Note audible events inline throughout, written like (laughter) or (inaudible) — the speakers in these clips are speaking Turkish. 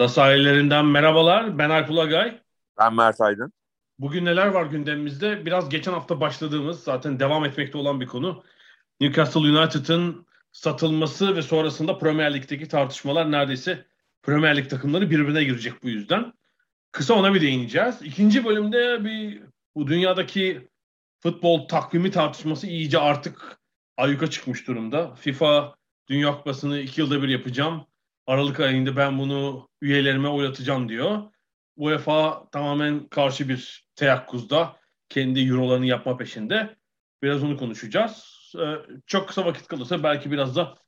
Ada sahillerinden merhabalar. Ben Alp Ulagay. Ben Mert Aydın. Bugün neler var gündemimizde? Biraz geçen hafta başladığımız, zaten devam etmekte olan bir konu. Newcastle United'ın satılması ve sonrasında Premier Lig'deki tartışmalar neredeyse Premier Lig takımları birbirine girecek bu yüzden. Kısa ona bir değineceğiz. İkinci bölümde bir bu dünyadaki futbol takvimi tartışması iyice artık ayyuka çıkmış durumda. FIFA Dünya Kupası'nı iki yılda bir yapacağım. Aralık ayında ben bunu üyelerime oylatacağım diyor. UEFA tamamen karşı bir teyakkuzda. Kendi eurolarını yapma peşinde. Biraz onu konuşacağız. Ee, çok kısa vakit kalırsa belki biraz da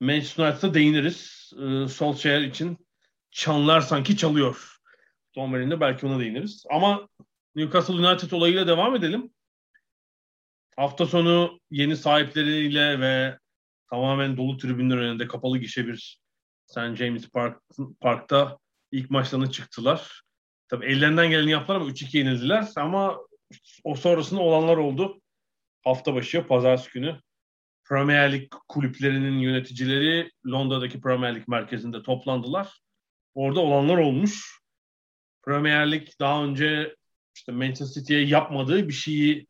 Manchester United'a değiniriz. Ee, Solskjaer için çanlar sanki çalıyor. Son belki ona değiniriz. Ama Newcastle United olayıyla devam edelim. Hafta sonu yeni sahipleriyle ve tamamen dolu tribünler önünde kapalı gişe bir St. James Park, Park'ta ilk maçlarına çıktılar. Tabii ellerinden geleni yaptılar ama 3-2 yenildiler ama o sonrasında olanlar oldu. Hafta başı pazartesi günü Premier Lig kulüplerinin yöneticileri Londra'daki Premier Lig merkezinde toplandılar. Orada olanlar olmuş. Premier Lig daha önce işte Manchester City'ye yapmadığı bir şeyi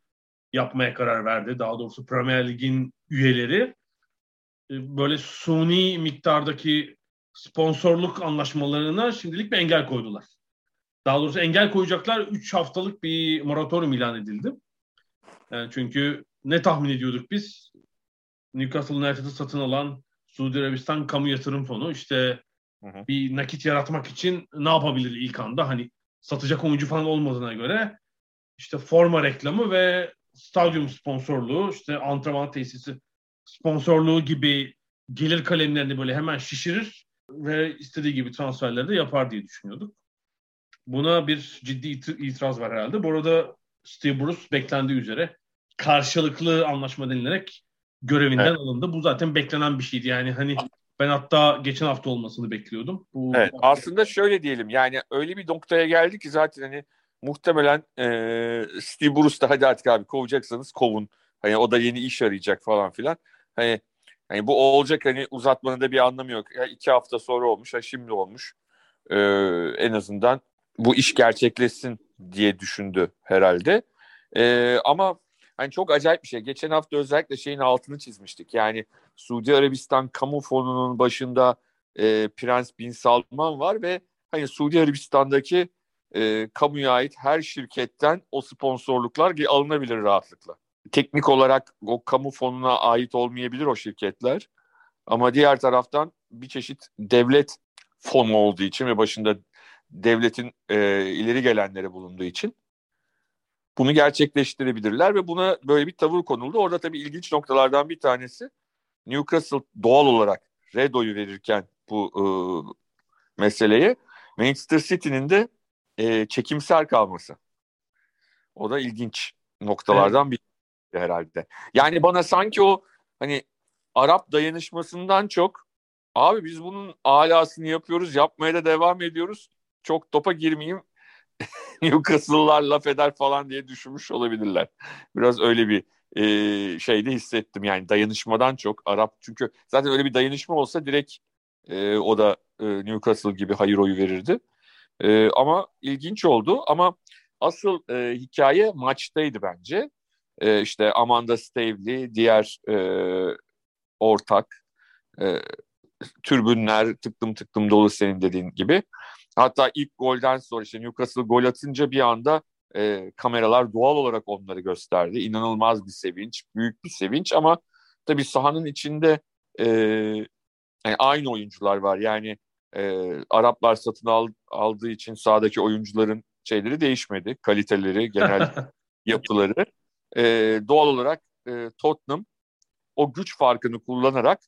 yapmaya karar verdi. Daha doğrusu Premier Lig'in üyeleri böyle suni miktardaki sponsorluk anlaşmalarına şimdilik bir engel koydular. Daha doğrusu engel koyacaklar 3 haftalık bir moratorium ilan edildi. Yani çünkü ne tahmin ediyorduk biz? Newcastle United'ı satın alan Suudi Arabistan Kamu Yatırım Fonu işte hı hı. bir nakit yaratmak için ne yapabilir ilk anda? Hani satacak oyuncu falan olmadığına göre işte forma reklamı ve stadyum sponsorluğu, işte antrenman tesisi sponsorluğu gibi gelir kalemlerini böyle hemen şişirir ve istediği gibi transferleri de yapar diye düşünüyorduk. Buna bir ciddi itiraz var herhalde. Bu arada Steve Bruce beklendiği üzere karşılıklı anlaşma denilerek görevinden evet. alındı. Bu zaten beklenen bir şeydi. Yani hani ben hatta geçen hafta olmasını bekliyordum. Bu evet, aslında şöyle diyelim yani öyle bir noktaya geldi ki zaten hani muhtemelen e, Steve Bruce da hadi artık abi kovacaksanız kovun. Hani o da yeni iş arayacak falan filan. Hani hani bu olacak hani uzatmanın da bir anlamı yok. Ya iki hafta sonra olmuş, ha şimdi olmuş. Ee, en azından bu iş gerçekleşsin diye düşündü herhalde. Ee, ama hani çok acayip bir şey. Geçen hafta özellikle şeyin altını çizmiştik. Yani Suudi Arabistan Kamu Fonu'nun başında e, Prens Bin Salman var ve hani Suudi Arabistan'daki e, kamuya ait her şirketten o sponsorluklar alınabilir rahatlıkla. Teknik olarak o kamu fonuna ait olmayabilir o şirketler. Ama diğer taraftan bir çeşit devlet fonu olduğu için ve başında devletin e, ileri gelenleri bulunduğu için bunu gerçekleştirebilirler ve buna böyle bir tavır konuldu. Orada tabii ilginç noktalardan bir tanesi Newcastle doğal olarak Redo'yu verirken bu e, meseleye Manchester City'nin de e, çekimser kalması. O da ilginç noktalardan evet. bir herhalde. Yani bana sanki o hani Arap dayanışmasından çok abi biz bunun alasını yapıyoruz, yapmaya da devam ediyoruz. Çok topa girmeyeyim. (laughs) Newcastle'lar laf eder falan diye düşünmüş olabilirler. Biraz öyle bir e, şeyde hissettim yani dayanışmadan çok Arap çünkü zaten öyle bir dayanışma olsa direkt e, o da e, Newcastle gibi hayır oyu verirdi. E, ama ilginç oldu ama asıl e, hikaye maçtaydı bence. E, işte Amanda Stavely, diğer e, ortak, e, türbünler tıklım tıklım dolu senin dediğin gibi. Hatta ilk golden sonra işte Newcastle gol atınca bir anda e, kameralar doğal olarak onları gösterdi. İnanılmaz bir sevinç, büyük bir sevinç ama tabii sahanın içinde e, yani aynı oyuncular var. Yani e, Araplar satın al, aldığı için sahadaki oyuncuların şeyleri değişmedi. Kaliteleri, genel (laughs) yapıları. E, doğal olarak e, Tottenham o güç farkını kullanarak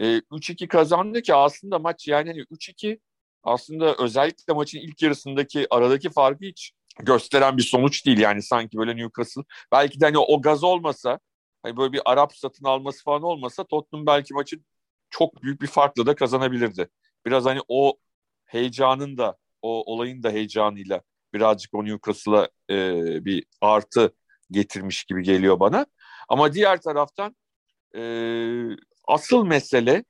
e, 3-2 kazandı ki aslında maç yani hani 3-2 aslında özellikle maçın ilk yarısındaki aradaki farkı hiç gösteren bir sonuç değil yani sanki böyle Newcastle belki de hani o gaz olmasa hani böyle bir Arap satın alması falan olmasa Tottenham belki maçı çok büyük bir farkla da kazanabilirdi. Biraz hani o heyecanın da o olayın da heyecanıyla birazcık o Newcastle'a e, bir artı getirmiş gibi geliyor bana. Ama diğer taraftan e, asıl mesele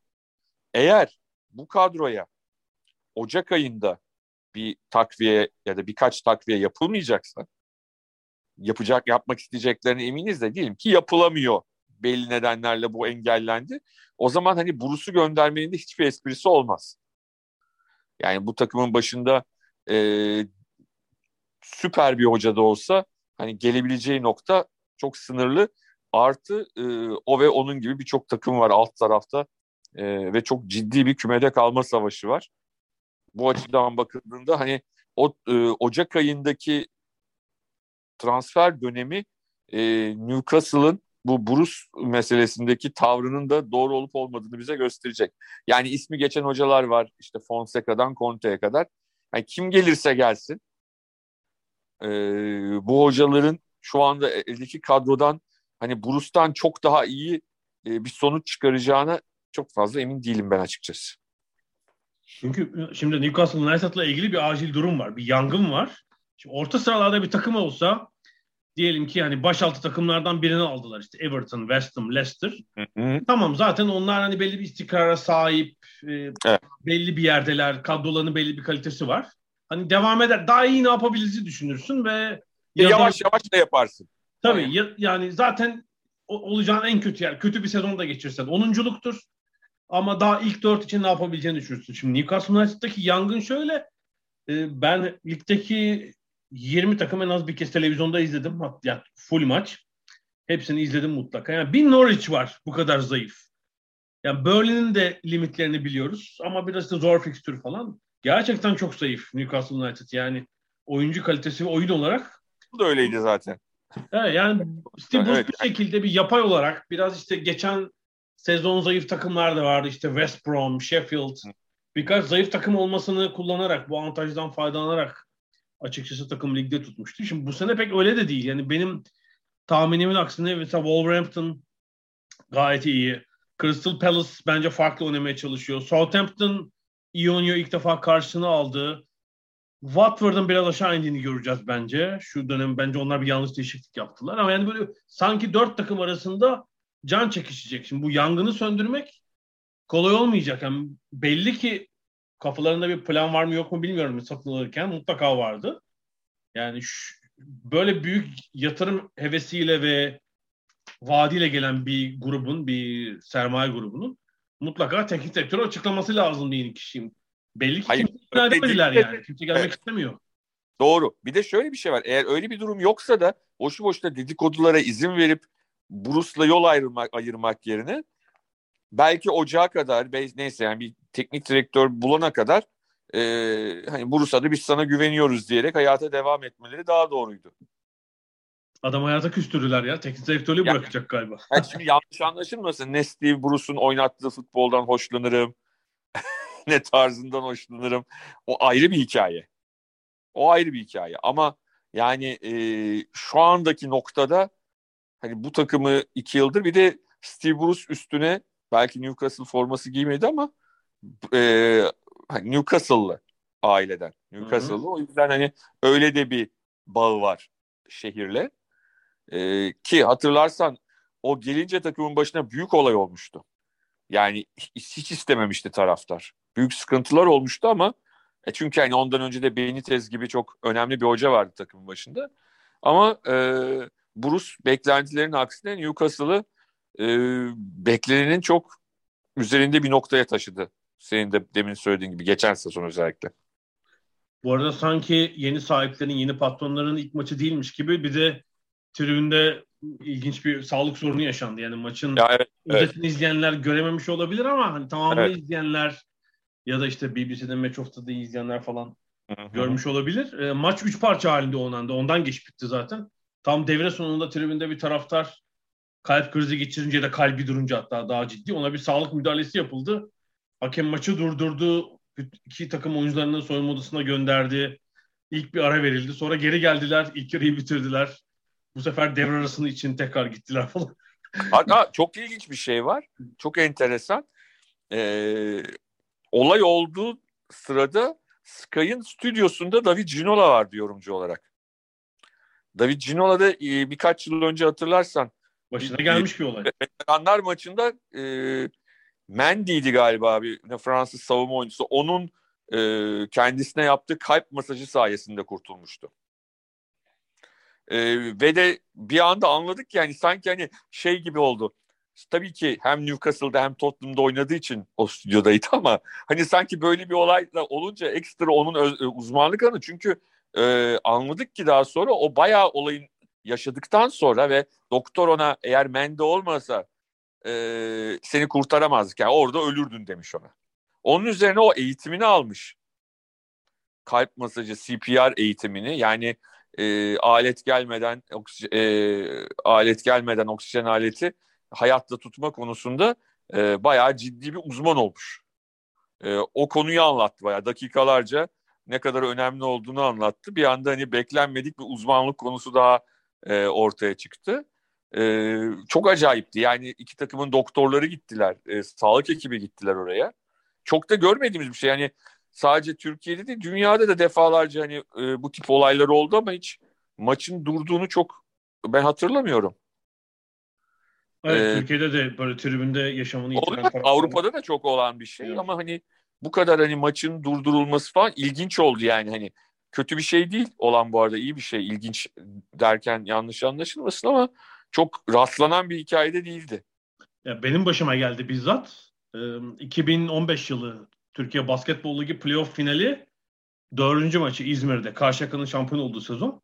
eğer bu kadroya Ocak ayında bir takviye ya da birkaç takviye yapılmayacaksa yapacak yapmak isteyeceklerine eminiz de diyelim ki yapılamıyor belli nedenlerle bu engellendi. O zaman hani Bruce'u göndermenin de hiçbir esprisi olmaz. Yani bu takımın başında e, süper bir hoca da olsa hani gelebileceği nokta çok sınırlı. Artı e, o ve onun gibi birçok takım var alt tarafta e, ve çok ciddi bir kümede kalma savaşı var. Bu açıdan bakıldığında hani o e, Ocak ayındaki transfer dönemi e, Newcastle'ın bu Bruce meselesindeki tavrının da doğru olup olmadığını bize gösterecek. Yani ismi geçen hocalar var işte Fonseca'dan Conte'ye kadar. Yani kim gelirse gelsin e, bu hocaların şu anda eldeki kadrodan hani Bruce'tan çok daha iyi e, bir sonuç çıkaracağına çok fazla emin değilim ben açıkçası. Çünkü şimdi Newcastle United'la ilgili bir acil durum var. Bir yangın var. Şimdi orta sıralarda bir takım olsa diyelim ki hani başaltı takımlardan birini aldılar işte Everton, West Ham, Leicester. Hı hı. Tamam zaten onlar hani belli bir istikrara sahip, e, evet. belli bir yerdeler, kadrolarının belli bir kalitesi var. Hani devam eder, daha iyi ne yapabiliriz düşünürsün ve yavaş yavaş da yaparsın. Tabii ya, yani zaten olacağın en kötü yer. Kötü bir sezon da geçirsen onunculuktur. Ama daha ilk dört için ne yapabileceğini düşünürsün. Şimdi Newcastle United'daki yangın şöyle. E, ben ligdeki 20 takım en az bir kez televizyonda izledim. Yani full maç. Hepsini izledim mutlaka. Yani bir Norwich var bu kadar zayıf. Yani Burnley'nin de limitlerini biliyoruz ama biraz da zor fikstür falan. Gerçekten çok zayıf Newcastle United. Yani oyuncu kalitesi ve oyun olarak. Bu da öyleydi zaten. Evet, yani işte bu evet. bir şekilde bir yapay olarak biraz işte geçen sezon zayıf takımlar da vardı. İşte West Brom, Sheffield. Birkaç zayıf takım olmasını kullanarak, bu avantajdan faydalanarak açıkçası takım ligde tutmuştu. Şimdi bu sene pek öyle de değil. Yani benim tahminimin aksine mesela Wolverhampton gayet iyi. Crystal Palace bence farklı oynamaya çalışıyor. Southampton oynuyor. ilk defa karşısına aldı. Watford'un biraz aşağı indiğini göreceğiz bence. Şu dönem bence onlar bir yanlış değişiklik yaptılar. Ama yani böyle sanki dört takım arasında can çekişecek. Şimdi bu yangını söndürmek kolay olmayacak. Yani belli ki kafalarında bir plan var mı yok mu bilmiyorum satın alırken mutlaka vardı. Yani şu, böyle büyük yatırım hevesiyle ve vaadiyle gelen bir grubun, bir sermaye grubunun mutlaka teknik direktörü açıklaması lazım diye kişiyim. Belli ki Hayır, kimse edemediler yani. Kimse gelmek evet. istemiyor. Doğru. Bir de şöyle bir şey var. Eğer öyle bir durum yoksa da boşu boşuna dedikodulara izin verip Bruce'la yol ayırmak, ayırmak yerine belki ocağa kadar neyse yani bir teknik direktör bulana kadar e, hani Bursa'da biz sana güveniyoruz diyerek hayata devam etmeleri daha doğruydu. Adam hayata küstürdüler ya. Teknik direktörlüğü yani, bırakacak galiba. Yani şimdi yanlış anlaşılmasın. Ne Steve Bruce'un oynattığı futboldan hoşlanırım. (laughs) ne tarzından hoşlanırım. O ayrı bir hikaye. O ayrı bir hikaye. Ama yani e, şu andaki noktada hani bu takımı iki yıldır bir de Steve Bruce üstüne belki Newcastle forması giymedi ama e, hani Newcastle'lı aileden. Newcastle'lı. O yüzden hani öyle de bir bağı var şehirle. E, ki hatırlarsan o gelince takımın başına büyük olay olmuştu. Yani hiç istememişti taraftar. Büyük sıkıntılar olmuştu ama e çünkü hani ondan önce de Benitez gibi çok önemli bir hoca vardı takımın başında. Ama e, Bruce beklentilerin aksine Newcastle'ı e, beklenenin çok üzerinde bir noktaya taşıdı. Senin de demin söylediğin gibi geçen sezon özellikle. Bu arada sanki yeni sahiplerin, yeni patronların ilk maçı değilmiş gibi bir de tribünde ilginç bir sağlık sorunu yaşandı. Yani maçın ya evet, özetini evet. izleyenler görememiş olabilir ama hani tamamını evet. izleyenler ya da işte BBC'de Match of the Day izleyenler falan Hı-hı. görmüş olabilir. E, maç üç parça halinde oynandı. Ondan geç bitti zaten. Tam devre sonunda tribünde bir taraftar kalp krizi geçirince de kalbi durunca hatta daha ciddi ona bir sağlık müdahalesi yapıldı. Hakem maçı durdurdu. İki takım oyuncularını soyunma odasına gönderdi. İlk bir ara verildi. Sonra geri geldiler. İlk yarıyı bitirdiler. Bu sefer devre arasını için tekrar gittiler falan. Hatta çok ilginç bir şey var. Çok enteresan. Ee, olay olduğu sırada Sky'ın stüdyosunda David Ginola vardı yorumcu olarak. David Ginola da e, birkaç yıl önce hatırlarsan başına gelmiş bir olay. Veteranlar maçında e, Mendy'ydi galiba bir Fransız savunma oyuncusu. Onun e, kendisine yaptığı kalp masajı sayesinde kurtulmuştu. E, ve de bir anda anladık yani sanki hani şey gibi oldu. Tabii ki hem Newcastle'da hem Tottenham'da oynadığı için o stüdyodaydı ama hani sanki böyle bir olay da olunca ekstra onun öz, e, uzmanlık alanı çünkü e, anladık ki daha sonra o bayağı olayın yaşadıktan sonra ve doktor ona eğer Mende olmasa e, seni kurtaramazdık yani orada ölürdün demiş ona. Onun üzerine o eğitimini almış. Kalp masajı, CPR eğitimini yani e, alet gelmeden oksijen, e, alet gelmeden oksijen aleti hayatta tutma konusunda e, bayağı ciddi bir uzman olmuş. E, o konuyu anlattı bayağı dakikalarca ne kadar önemli olduğunu anlattı. Bir anda hani beklenmedik bir uzmanlık konusu daha e, ortaya çıktı. E, çok acayipti. Yani iki takımın doktorları gittiler, e, sağlık ekibi gittiler oraya. Çok da görmediğimiz bir şey. Yani sadece Türkiye'de değil, dünyada da defalarca hani e, bu tip olaylar oldu ama hiç maçın durduğunu çok ben hatırlamıyorum. Evet, ee, Türkiye'de de böyle tribünde yaşamını yitiren Avrupa'da da çok olan bir şey evet. ama hani bu kadar hani maçın durdurulması falan ilginç oldu yani hani kötü bir şey değil olan bu arada iyi bir şey ilginç derken yanlış anlaşılmasın ama çok rastlanan bir hikayede değildi. Ya benim başıma geldi bizzat. Ee, 2015 yılı Türkiye Basketbol Ligi playoff finali dördüncü maçı İzmir'de. Karşıyaka'nın şampiyon olduğu sezon.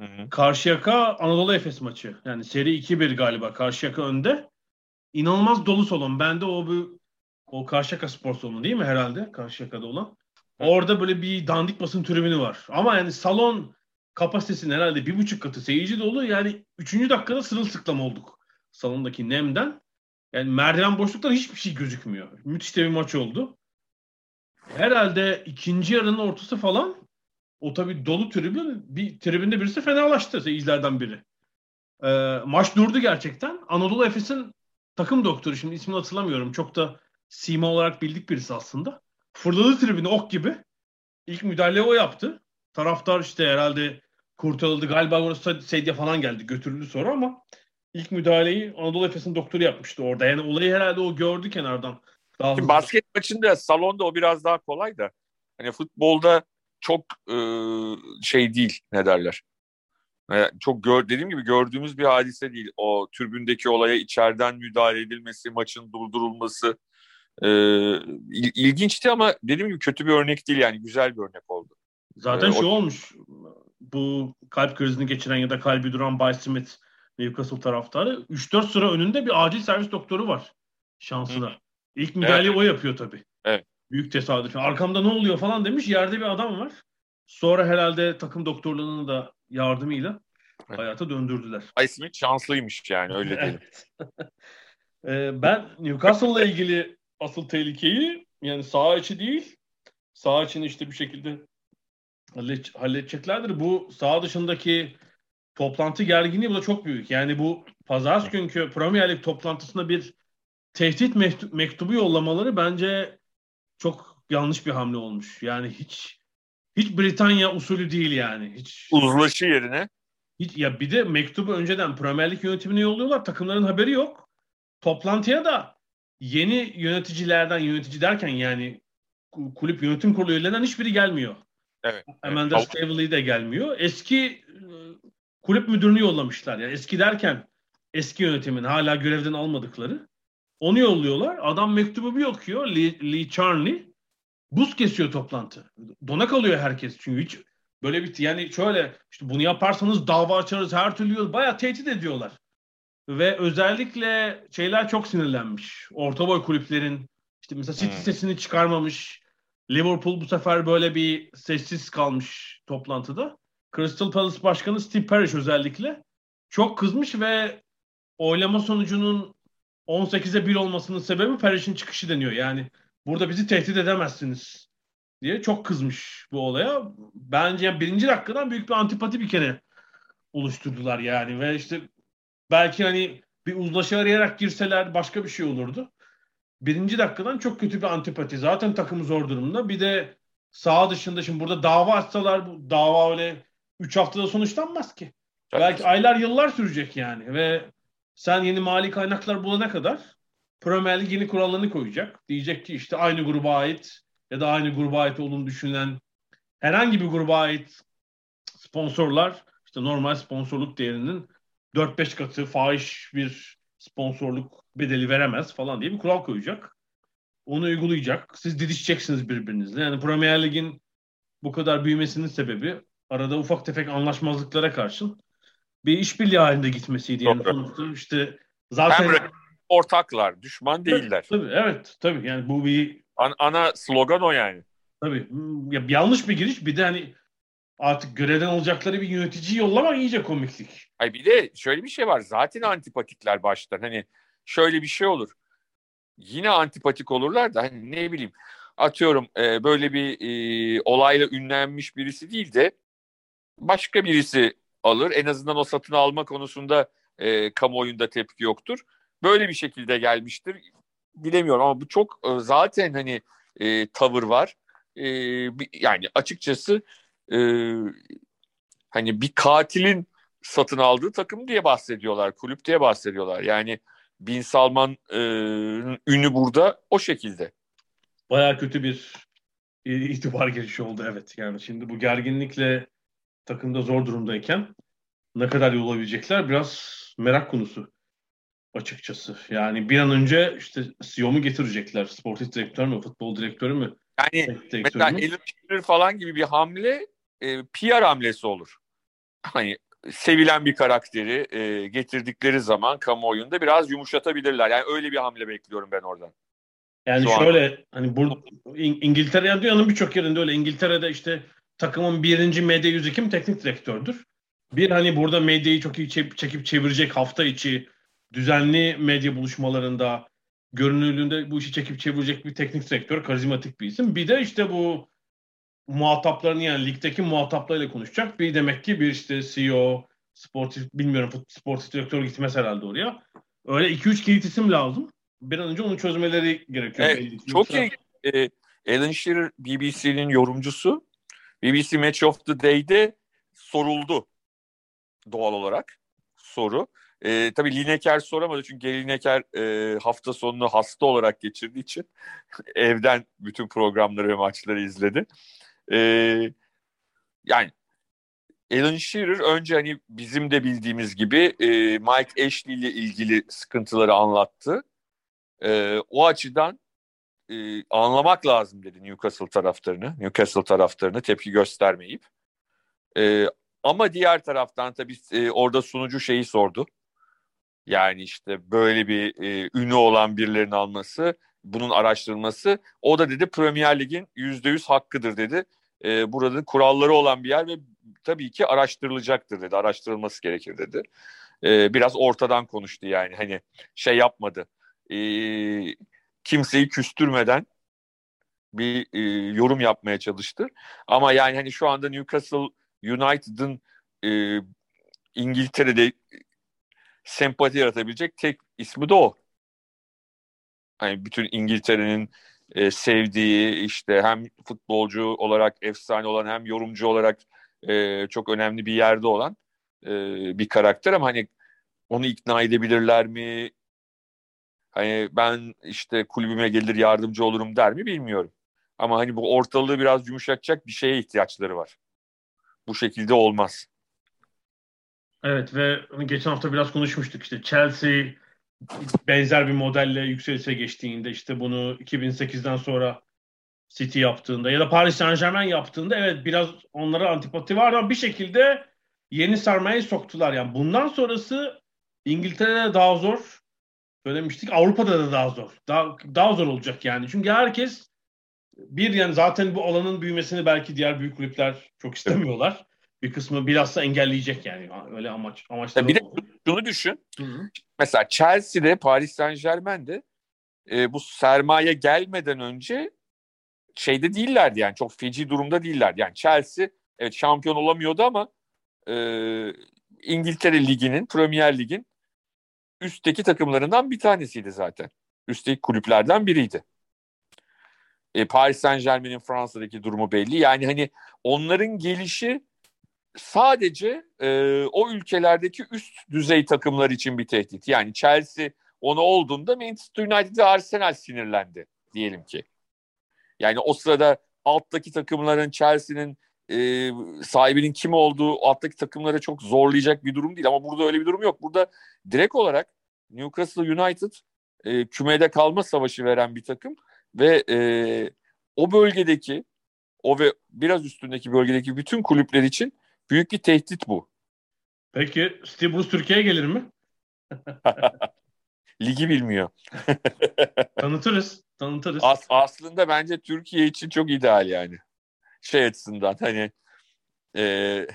Hı hı. Karşıyaka Anadolu Efes maçı. Yani seri 2-1 galiba. Karşıyaka önde. İnanılmaz dolu salon. Ben de o bu o Karşıyaka spor salonu değil mi herhalde? Karşıyaka'da olan. Orada böyle bir dandik basın tribünü var. Ama yani salon kapasitesinin herhalde bir buçuk katı seyirci dolu. Yani üçüncü dakikada sırılsıklam olduk. Salondaki nemden. Yani merdiven boşluktan hiçbir şey gözükmüyor. Müthiş de bir maç oldu. Herhalde ikinci yarının ortası falan o tabii dolu tribün bir tribünde birisi fenalaştı seyircilerden biri. Ee, maç durdu gerçekten. Anadolu Efes'in takım doktoru şimdi ismini hatırlamıyorum. Çok da sima olarak bildik birisi aslında. Fırladı tribüne ok gibi. İlk müdahale o yaptı. Taraftar işte herhalde kurtarıldı. Galiba orası sedye falan geldi. Götürüldü sonra ama ilk müdahaleyi Anadolu Efes'in doktoru yapmıştı orada. Yani olayı herhalde o gördü kenardan. Daha Şimdi basket maçında salonda o biraz daha kolay da. Hani futbolda çok e, şey değil ne derler. Yani çok gör, dediğim gibi gördüğümüz bir hadise değil. O türbündeki olaya içeriden müdahale edilmesi, maçın durdurulması e, il, ilginçti ama dediğim gibi kötü bir örnek değil yani güzel bir örnek oldu. Zaten ee, şu o... olmuş. Bu kalp krizini geçiren ya da kalbi duran Bay Smith Newcastle taraftarı 3-4 sıra önünde bir acil servis doktoru var şansına. Hı. İlk müdahaleyi evet. o yapıyor tabii. Evet. Büyük tesadüf. Arkamda ne oluyor falan demiş. Yerde bir adam var. Sonra herhalde takım doktorlarının da yardımıyla evet. hayata döndürdüler. Ay Smith şanslıymış yani öyle (laughs) diyelim. (laughs) ee, ben Newcastle'la ilgili asıl tehlikeyi yani sağ içi değil sağ içini işte bir şekilde halledeceklerdir. Bu sağ dışındaki toplantı gerginliği bu da çok büyük. Yani bu pazar günkü Premier Lig toplantısında bir tehdit mektubu yollamaları bence çok yanlış bir hamle olmuş. Yani hiç hiç Britanya usulü değil yani. Hiç uzlaşı yerine. Hiç ya bir de mektubu önceden Premier Lig yönetimine yolluyorlar. Takımların haberi yok. Toplantıya da yeni yöneticilerden yönetici derken yani kulüp yönetim kurulu üyelerinden hiçbiri gelmiyor. Evet. Amanda evet. Staveley de gelmiyor. Eski e, kulüp müdürünü yollamışlar. Yani eski derken eski yönetimin hala görevden almadıkları. Onu yolluyorlar. Adam mektubu bir okuyor. Lee, Lee Charnley. Buz kesiyor toplantı. Dona kalıyor herkes. Çünkü hiç böyle bir yani şöyle işte bunu yaparsanız dava açarız her türlü. Bayağı tehdit ediyorlar. Ve özellikle şeyler çok sinirlenmiş. Orta boy kulüplerin işte mesela City hmm. sesini çıkarmamış. Liverpool bu sefer böyle bir sessiz kalmış toplantıda. Crystal Palace Başkanı Steve Parish özellikle çok kızmış ve oylama sonucunun 18'e 1 olmasının sebebi Periş'in çıkışı deniyor. Yani burada bizi tehdit edemezsiniz diye çok kızmış bu olaya. Bence birinci dakikadan büyük bir antipati bir kere oluşturdular yani ve işte belki hani bir uzlaşı arayarak girseler başka bir şey olurdu. Birinci dakikadan çok kötü bir antipati. Zaten takımı zor durumda. Bir de sağ dışında şimdi burada dava açsalar bu dava öyle 3 haftada sonuçlanmaz ki. Tabii. Belki aylar yıllar sürecek yani ve sen yeni mali kaynaklar bulana kadar Premier Lig yeni kurallarını koyacak. Diyecek ki işte aynı gruba ait ya da aynı gruba ait olduğunu düşünülen herhangi bir gruba ait sponsorlar işte normal sponsorluk değerinin 4-5 katı fahiş bir sponsorluk bedeli veremez falan diye bir kural koyacak. Onu uygulayacak. Siz didişeceksiniz birbirinizle. Yani Premier Lig'in bu kadar büyümesinin sebebi arada ufak tefek anlaşmazlıklara karşın bir işbirliği halinde gitmesiydi. Yani sonuçta işte zaten Hem ortaklar, düşman değiller. Tabii, evet, tabii. Yani bu bir An- ana slogan o yani. Tabii. Ya, yanlış bir giriş. Bir de hani artık görevden alacakları bir yöneticiyi yollamak iyice komiklik. Ay bir de şöyle bir şey var. Zaten antipatikler baştan. Hani şöyle bir şey olur. Yine antipatik olurlar da hani ne bileyim atıyorum e, böyle bir e, olayla ünlenmiş birisi değil de başka birisi alır. En azından o satın alma konusunda e, kamuoyunda tepki yoktur. Böyle bir şekilde gelmiştir. Bilemiyorum ama bu çok e, zaten hani e, tavır var. E, yani açıkçası e, hani bir katilin satın aldığı takım diye bahsediyorlar, kulüp diye bahsediyorlar. Yani Bin Salman e, ünü burada o şekilde. Baya kötü bir itibar girişi oldu evet. Yani şimdi bu gerginlikle takımda zor durumdayken ne kadar yol alabilecekler biraz merak konusu açıkçası. Yani bir an önce işte CEO mu getirecekler? Sportif direktör mü? Futbol direktörü mü? Yani mesela Alan falan gibi bir hamle e, PR hamlesi olur. Hani sevilen bir karakteri e, getirdikleri zaman kamuoyunda biraz yumuşatabilirler. Yani öyle bir hamle bekliyorum ben oradan. Yani Şu şöyle an. hani burada İngiltere yani dünyanın birçok yerinde öyle. İngiltere'de işte takımın birinci medya yüzü kim? Teknik direktördür. Bir hani burada medyayı çok iyi çekip çevirecek hafta içi düzenli medya buluşmalarında görünürlüğünde bu işi çekip çevirecek bir teknik direktör, karizmatik bir isim. Bir de işte bu muhataplarını yani ligdeki muhataplarıyla konuşacak. Bir demek ki bir işte CEO, sportif bilmiyorum sportif direktör gitmez herhalde oraya. Öyle 2-3 kilit isim lazım. Bir an önce onu çözmeleri gerekiyor. Evet, çok iyi. Ee, Alan Shearer BBC'nin yorumcusu. BBC Match of the Day'de soruldu doğal olarak soru. E, tabii Lineker soramadı çünkü Lineker e, hafta sonunu hasta olarak geçirdiği için (laughs) evden bütün programları ve maçları izledi. E, yani Alan Shearer önce hani bizim de bildiğimiz gibi e, Mike Ashley ile ilgili sıkıntıları anlattı. E, o açıdan e, anlamak lazım dedi Newcastle taraftarını, Newcastle taraftarını tepki göstermeyip. E, ama diğer taraftan tabii e, orada sunucu şeyi sordu. Yani işte böyle bir e, ünlü olan birilerinin alması, bunun araştırılması. O da dedi Premier Lig'in yüzde yüz hakkıdır dedi. E, burada kuralları olan bir yer ve tabii ki araştırılacaktır dedi. Araştırılması gerekir dedi. E, biraz ortadan konuştu yani hani şey yapmadı. E, kimseyi küstürmeden bir e, yorum yapmaya çalıştı. Ama yani hani şu anda Newcastle United'ın e, İngiltere'de sempati yaratabilecek tek ismi de o. Hani bütün İngiltere'nin e, sevdiği işte hem futbolcu olarak efsane olan hem yorumcu olarak e, çok önemli bir yerde olan e, bir karakter ama hani onu ikna edebilirler mi? Hani ben işte kulübüme gelir yardımcı olurum der mi bilmiyorum. Ama hani bu ortalığı biraz yumuşatacak bir şeye ihtiyaçları var. Bu şekilde olmaz. Evet ve geçen hafta biraz konuşmuştuk işte Chelsea benzer bir modelle yükselişe geçtiğinde işte bunu 2008'den sonra City yaptığında ya da Paris Saint Germain yaptığında evet biraz onlara antipati var ama bir şekilde yeni sarmayı soktular. Yani bundan sonrası İngiltere'de daha zor söylemiştik. Avrupa'da da daha zor. Daha, daha zor olacak yani. Çünkü herkes bir yani zaten bu alanın büyümesini belki diğer büyük kulüpler çok istemiyorlar bir kısmı bilhassa engelleyecek yani. Öyle amaç amaçları bir de Şunu düşün. Hı-hı. Mesela Chelsea'de, Paris Saint Germain'de e, bu sermaye gelmeden önce şeyde değillerdi yani çok feci durumda değillerdi. Yani Chelsea evet şampiyon olamıyordu ama e, İngiltere Ligi'nin, Premier Lig'in üstteki takımlarından bir tanesiydi zaten. Üstteki kulüplerden biriydi. E, Paris Saint Germain'in Fransa'daki durumu belli. Yani hani onların gelişi sadece e, o ülkelerdeki üst düzey takımlar için bir tehdit. Yani Chelsea onu olduğunda Manchester United ve Arsenal sinirlendi diyelim ki. Yani o sırada alttaki takımların Chelsea'nin e, sahibinin kim olduğu alttaki takımlara çok zorlayacak bir durum değil. Ama burada öyle bir durum yok. Burada direkt olarak Newcastle United e, kümede kalma savaşı veren bir takım ve e, o bölgedeki o ve biraz üstündeki bölgedeki bütün kulüpler için büyük bir tehdit bu. Peki Steve Bruce Türkiye'ye gelir mi? (laughs) Ligi bilmiyor. tanıtırız. Tanıtırız. As, aslında bence Türkiye için çok ideal yani. Şey açısından hani e,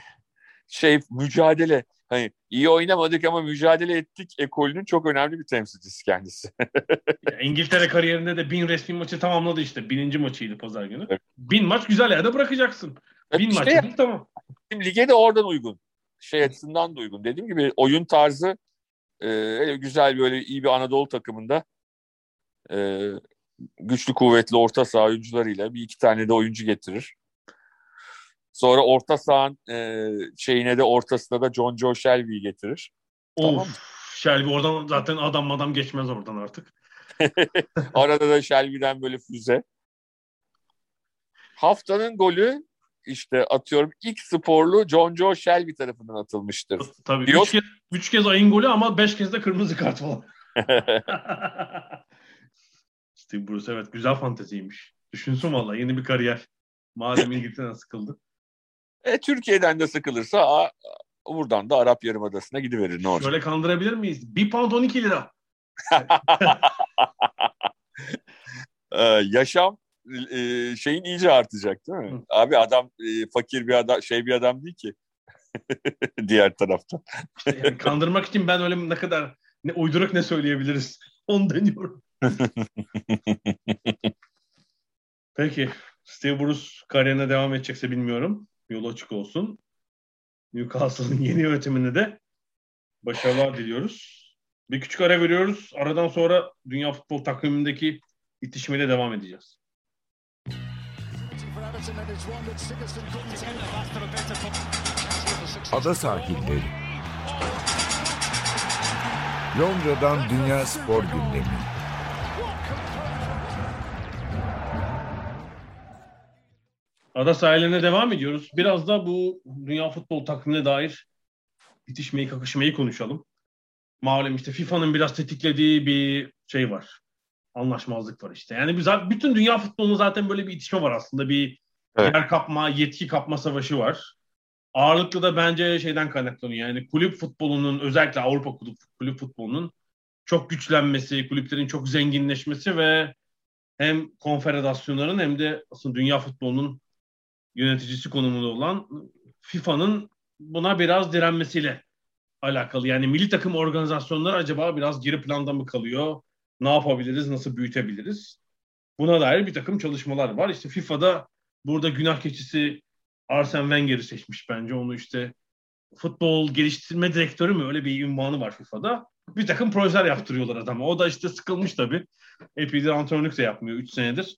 şey mücadele hani iyi oynamadık ama mücadele ettik ekolünün çok önemli bir temsilcisi kendisi. (laughs) İngiltere kariyerinde de bin resmi maçı tamamladı işte. Bininci maçıydı pazar günü. Evet. Bin maç güzel yerde bırakacaksın. Bin işte maç ya, tamam. Lige de oradan uygun. Şey açısından da uygun. Dediğim gibi oyun tarzı e, güzel böyle iyi bir Anadolu takımında e, güçlü kuvvetli orta saha oyuncularıyla bir iki tane de oyuncu getirir. Sonra orta sahanın e, şeyine de ortasında da John Joe Shelby'yi getirir. Of, tamam Shelby oradan zaten adam adam geçmez oradan artık. (laughs) Arada da Shelby'den böyle füze. Haftanın golü işte atıyorum ilk sporlu John Joe Shelby tarafından atılmıştır. Tabii. Diyor... Üç, kez, üç kez ayın golü ama beş kez de kırmızı kart falan. (laughs) Steve Bruce evet güzel fanteziymiş. Düşünsün valla yeni bir kariyer. Madem İngiltere'den sıkıldı. E, Türkiye'den de sıkılırsa a, buradan da Arap Yarımadası'na gidiverir ne olacak? Şöyle kandırabilir miyiz? Bir pound 12 lira. ee, (laughs) yaşam e, şeyin iyice artacak değil mi? Hı. Abi adam e, fakir bir adam şey bir adam değil ki. (laughs) Diğer taraftan. İşte yani kandırmak için ben öyle ne kadar ne uyduruk ne söyleyebiliriz. Onu deniyorum. (laughs) Peki. Steve Bruce kariyerine devam edecekse bilmiyorum. Yol açık olsun. Newcastle'ın (laughs) yeni yönetiminde de başarılar diliyoruz. Bir küçük ara veriyoruz. Aradan sonra dünya futbol takvimindeki itişmeyle devam edeceğiz. Ada sahilleri. Londra'dan Dünya Spor Gündemi. Ada sahiline devam ediyoruz. Biraz da bu dünya futbol takvimine dair bitişmeyi, kakışmayı konuşalım. Malum işte FIFA'nın biraz tetiklediği bir şey var. Anlaşmazlık var işte. Yani biz, bütün dünya futbolunda zaten böyle bir itişme var aslında. Bir evet. yer kapma, yetki kapma savaşı var. Ağırlıklı da bence şeyden kaynaklanıyor. Yani kulüp futbolunun özellikle Avrupa kulüp, kulüp futbolunun çok güçlenmesi, kulüplerin çok zenginleşmesi ve hem konfederasyonların hem de aslında dünya futbolunun yöneticisi konumunda olan FIFA'nın buna biraz direnmesiyle alakalı. Yani milli takım organizasyonları acaba biraz geri planda mı kalıyor? Ne yapabiliriz? Nasıl büyütebiliriz? Buna dair bir takım çalışmalar var. İşte FIFA'da burada günah keçisi Arsene Wenger'i seçmiş bence. Onu işte futbol geliştirme direktörü mü öyle bir ünvanı var FIFA'da. Bir takım projeler yaptırıyorlar adama. O da işte sıkılmış tabii. Epeydir antrenörlük de yapmıyor 3 senedir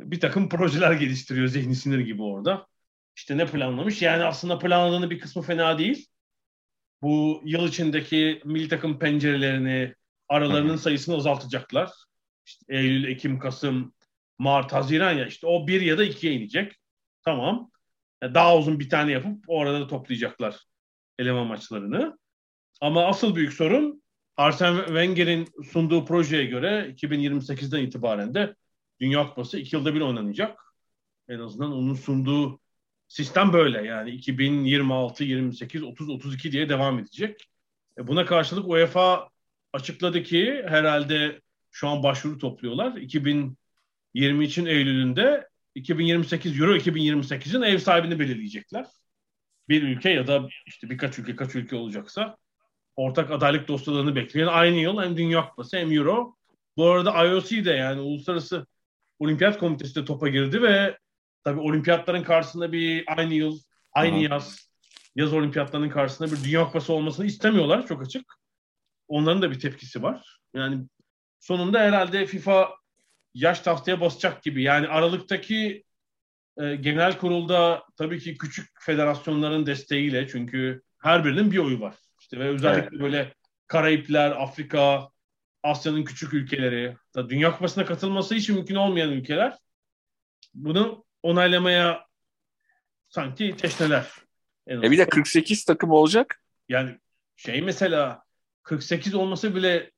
bir takım projeler geliştiriyor zihni sinir gibi orada. İşte ne planlamış? Yani aslında planladığının bir kısmı fena değil. Bu yıl içindeki milli takım pencerelerini, aralarının sayısını azaltacaklar. İşte Eylül, Ekim, Kasım, Mart, Haziran ya işte o bir ya da ikiye inecek. Tamam. Daha uzun bir tane yapıp orada da toplayacaklar eleman maçlarını. Ama asıl büyük sorun Arsene Wenger'in sunduğu projeye göre 2028'den itibaren de Dünya Kupası iki yılda bir oynanacak. En azından onun sunduğu sistem böyle. Yani 2026, 28, 30, 32 diye devam edecek. E buna karşılık UEFA açıkladı ki herhalde şu an başvuru topluyorlar. 2020 için Eylül'ünde 2028 Euro 2028'in ev sahibini belirleyecekler. Bir ülke ya da işte birkaç ülke kaç ülke olacaksa ortak adaylık dosyalarını bekleyen aynı yıl hem Dünya Kupası hem Euro. Bu arada IOC de yani Uluslararası Olimpiyat Komitesi de topa girdi ve tabii olimpiyatların karşısında bir aynı yıl, aynı Aha. yaz, yaz olimpiyatlarının karşısında bir Dünya Kupası olmasını istemiyorlar çok açık. Onların da bir tepkisi var. Yani sonunda herhalde FIFA yaş tahtaya basacak gibi. Yani Aralık'taki e, genel kurulda tabii ki küçük federasyonların desteğiyle çünkü her birinin bir oyu var. İşte ve özellikle evet. böyle Karayipler, Afrika, Asya'nın küçük ülkeleri, da Dünya Kupası'na katılması hiç mümkün olmayan ülkeler bunu onaylamaya sanki teşneler. E bir de 48 takım olacak. Yani şey mesela 48 olması bile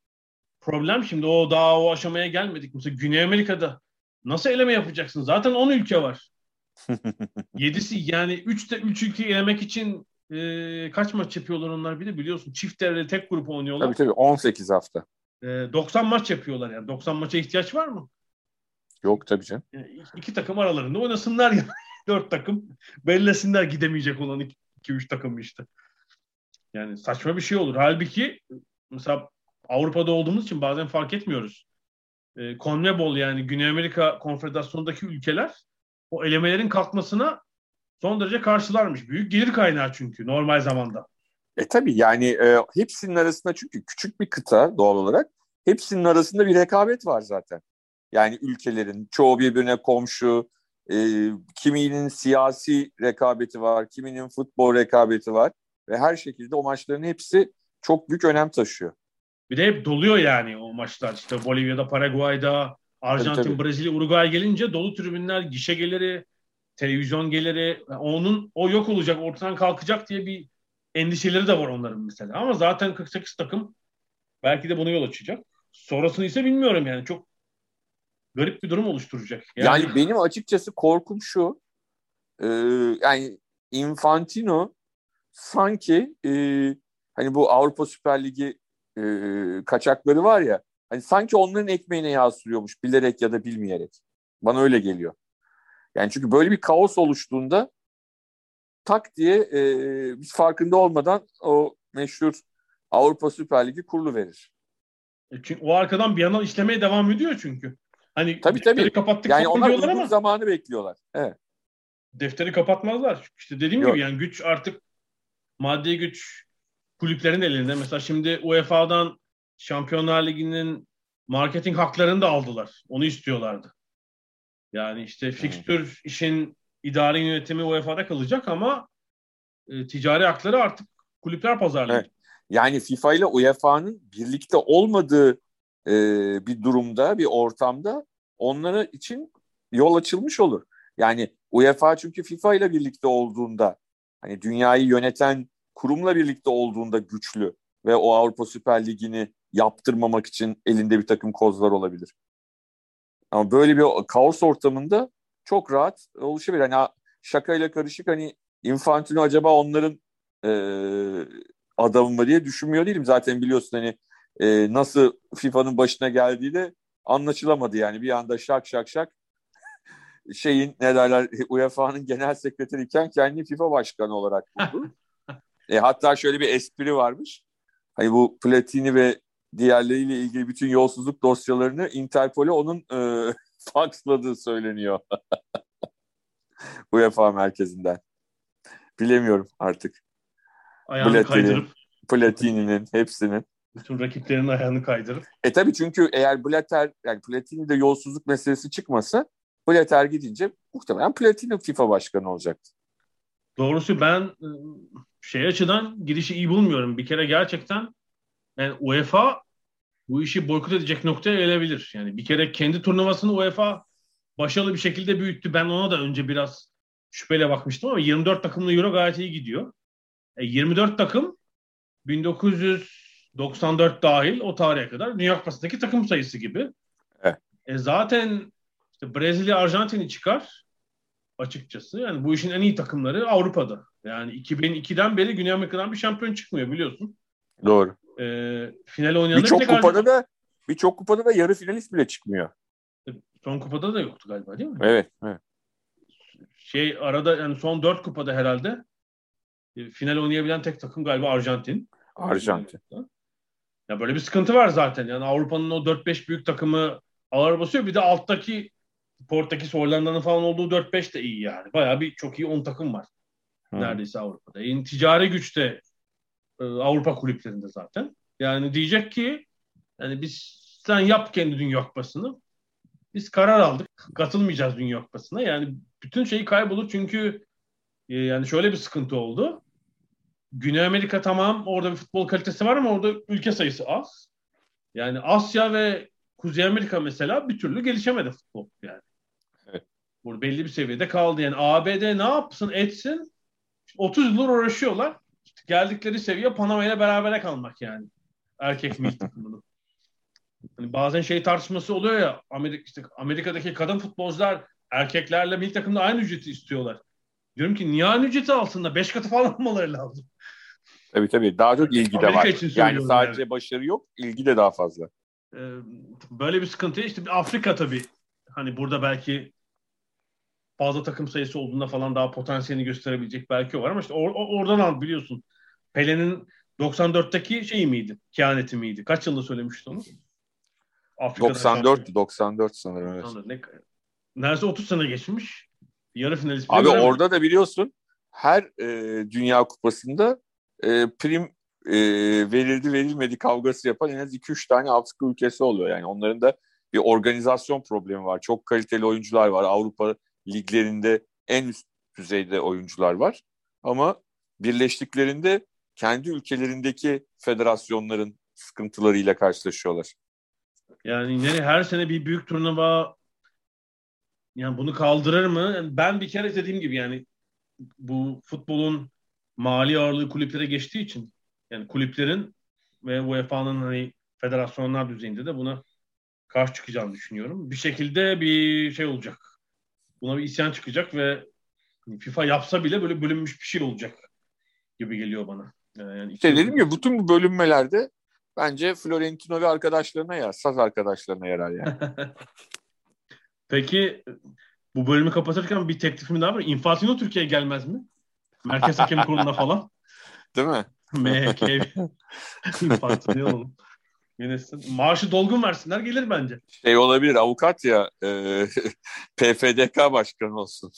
problem şimdi o daha o aşamaya gelmedik. Mesela Güney Amerika'da nasıl eleme yapacaksın? Zaten 10 ülke var. (laughs) 7'si yani 3 de 3 ülkeyi elemek için e, kaç maç yapıyorlar onlar bir de biliyorsun. Çift devre tek grup oynuyorlar. Tabii tabii 18 hafta. E, 90 maç yapıyorlar yani. 90 maça ihtiyaç var mı? Yok tabii canım. E, iki takım aralarında oynasınlar ya. (laughs) Dört takım bellesinler gidemeyecek olan iki, iki üç takım işte. Yani saçma bir şey olur. Halbuki mesela Avrupa'da olduğumuz için bazen fark etmiyoruz. E, CONMEBOL yani Güney Amerika Konfederasyonu'ndaki ülkeler o elemelerin kalkmasına son derece karşılarmış. Büyük gelir kaynağı çünkü normal zamanda. E tabii yani e, hepsinin arasında çünkü küçük bir kıta doğal olarak hepsinin arasında bir rekabet var zaten. Yani ülkelerin çoğu birbirine komşu, e, kiminin siyasi rekabeti var, kiminin futbol rekabeti var ve her şekilde o maçların hepsi çok büyük önem taşıyor. Bir de hep doluyor yani o maçlar. İşte Bolivya'da, Paraguay'da, Arjantin, tabii, tabii. Brezilya, Uruguay gelince dolu tribünler, gişe geliri, televizyon geliri, onun o yok olacak, ortadan kalkacak diye bir endişeleri de var onların mesela. Ama zaten 48 takım belki de buna yol açacak. Sonrasını ise bilmiyorum yani. Çok garip bir durum oluşturacak. Yani, yani benim açıkçası korkum şu. E, yani Infantino sanki e, hani bu Avrupa Süper Ligi e, kaçakları var ya hani sanki onların ekmeğine yağ sürüyormuş bilerek ya da bilmeyerek. Bana öyle geliyor. Yani çünkü böyle bir kaos oluştuğunda tak diye e, biz farkında olmadan o meşhur Avrupa Süper Ligi kurulu verir. E çünkü o arkadan bir yandan işlemeye devam ediyor çünkü. Hani tabii tabii. Kapattık yani onlar uzun ama zamanı bekliyorlar. Evet. Defteri kapatmazlar. İşte dediğim Yok. gibi yani güç artık maddi güç kulüplerin elinde. Mesela şimdi UEFA'dan Şampiyonlar Ligi'nin marketing haklarını da aldılar. Onu istiyorlardı. Yani işte fikstür işin idari yönetimi UEFA'da kalacak ama e, ticari hakları artık kulüpler pazarlıyor. Evet. Yani FIFA ile UEFA'nın birlikte olmadığı e, bir durumda, bir ortamda onlara için yol açılmış olur. Yani UEFA çünkü FIFA ile birlikte olduğunda, hani dünyayı yöneten kurumla birlikte olduğunda güçlü ve o Avrupa Süper Ligi'ni yaptırmamak için elinde bir takım kozlar olabilir. Ama böyle bir kaos ortamında çok rahat oluşabilir. Hani şakayla karışık hani Infantino acaba onların e, adamı mı diye düşünmüyor değilim. Zaten biliyorsun hani e, nasıl FIFA'nın başına geldiği de anlaşılamadı yani. Bir anda şak şak şak (laughs) şeyin ne derler (laughs) UEFA'nın genel sekreteriyken kendi FIFA başkanı olarak buldu. (laughs) e, hatta şöyle bir espri varmış. Hani bu Platini ve diğerleriyle ilgili bütün yolsuzluk dosyalarını Interpol'e onun e, faxladığı söyleniyor. (laughs) UEFA merkezinden. Bilemiyorum artık. Ayağını Platini, kaydırıp. Platini'nin hepsinin. Bütün rakiplerinin ayağını kaydırıp. E tabii çünkü eğer Blatter yani Platini'de yolsuzluk meselesi çıkmasa Blatter gidince muhtemelen Platini FIFA başkanı olacaktı. Doğrusu ben e, şey açıdan girişi iyi bulmuyorum. Bir kere gerçekten yani UEFA bu işi boykot edecek noktaya gelebilir. Yani bir kere kendi turnuvasını UEFA başarılı bir şekilde büyüttü. Ben ona da önce biraz şüpheyle bakmıştım ama 24 takımlı Euro gayet iyi gidiyor. E, 24 takım 1994 dahil o tarihe kadar Dünya Kupası'ndaki takım sayısı gibi. Evet. E, zaten işte Brezilya Arjantin'i çıkar açıkçası. Yani bu işin en iyi takımları Avrupa'da. Yani 2002'den beri Güney Amerika'dan bir şampiyon çıkmıyor biliyorsun. Doğru. E, final oynayanlar birçok kupada da birçok kupada da yarı finalist bile çıkmıyor. Son kupada da yoktu galiba değil mi? Evet. evet. Şey arada yani son dört kupada herhalde e, final oynayabilen tek takım galiba Arjantin. Arjantin. Ya böyle bir sıkıntı var zaten. Yani Avrupa'nın o 4-5 büyük takımı ağır basıyor. Bir de alttaki Portekiz, Hollanda'nın falan olduğu 4-5 de iyi yani. Bayağı bir çok iyi 10 takım var. Hı. Neredeyse Avrupa'da. Yani ticari güçte e, Avrupa kulüplerinde zaten. Yani diyecek ki yani biz sen yap kendi Dünya Kupası'nı. Biz karar aldık. Katılmayacağız Dünya Kupası'na. Yani bütün şeyi kaybolur çünkü e, yani şöyle bir sıkıntı oldu. Güney Amerika tamam orada bir futbol kalitesi var ama orada ülke sayısı az. Yani Asya ve Kuzey Amerika mesela bir türlü gelişemedi futbol yani. Evet. Burada belli bir seviyede kaldı. Yani ABD ne yapsın etsin 30 yıldır uğraşıyorlar. Geldikleri seviye Panama ile berabere kalmak yani. Erkek milli takımının. Hani bazen şey tartışması oluyor ya Amerika, işte Amerika'daki kadın futbolcular erkeklerle milli takımda aynı ücreti istiyorlar. Diyorum ki niye aynı ücreti alsınlar? Beş katı falan almaları lazım. Tabii tabii. Daha çok ilgi de var. Yani sadece yani. başarı yok, ilgi de daha fazla. Ee, böyle bir sıkıntı. İşte Afrika tabii. Hani burada belki fazla takım sayısı olduğunda falan daha potansiyelini gösterebilecek belki o var ama işte or- oradan al biliyorsun. Pele'nin 94'teki şey miydi? Kehaneti miydi? Kaç yılda söylemişti onu? Afrika'da 94 94 sanırım evet. Ne, neredeyse 30 sene geçmiş. Yarı finalist. Abi orada da biliyorsun her e, Dünya Kupası'nda e, prim e, verildi verilmedi kavgası yapan en az 2-3 tane Afrika ülkesi oluyor. Yani onların da bir organizasyon problemi var. Çok kaliteli oyuncular var. Avrupa liglerinde en üst düzeyde oyuncular var. Ama birleştiklerinde kendi ülkelerindeki federasyonların sıkıntılarıyla karşılaşıyorlar. Yani nereye her sene bir büyük turnuva yani bunu kaldırır mı? Ben bir kere dediğim gibi yani bu futbolun mali ağırlığı kulüplere geçtiği için yani kulüplerin ve UEFA'nın hani federasyonlar düzeyinde de buna karşı çıkacağını düşünüyorum. Bir şekilde bir şey olacak. Buna bir isyan çıkacak ve FIFA yapsa bile böyle bölünmüş bir şey olacak gibi geliyor bana. Yani işte dedim ya bütün bu bölünmelerde bence Florentino ve arkadaşlarına ya, saz arkadaşlarına yarar yani. (laughs) Peki bu bölümü kapatırken bir teklifim daha var. Infantino Türkiye'ye gelmez mi? Merkez Hakem Kurulu'na falan. (laughs) Değil mi? (laughs) MHK. Infantino oğlum. Maaşı dolgun versinler gelir bence. Şey olabilir avukat ya e, PFDK başkanı olsun.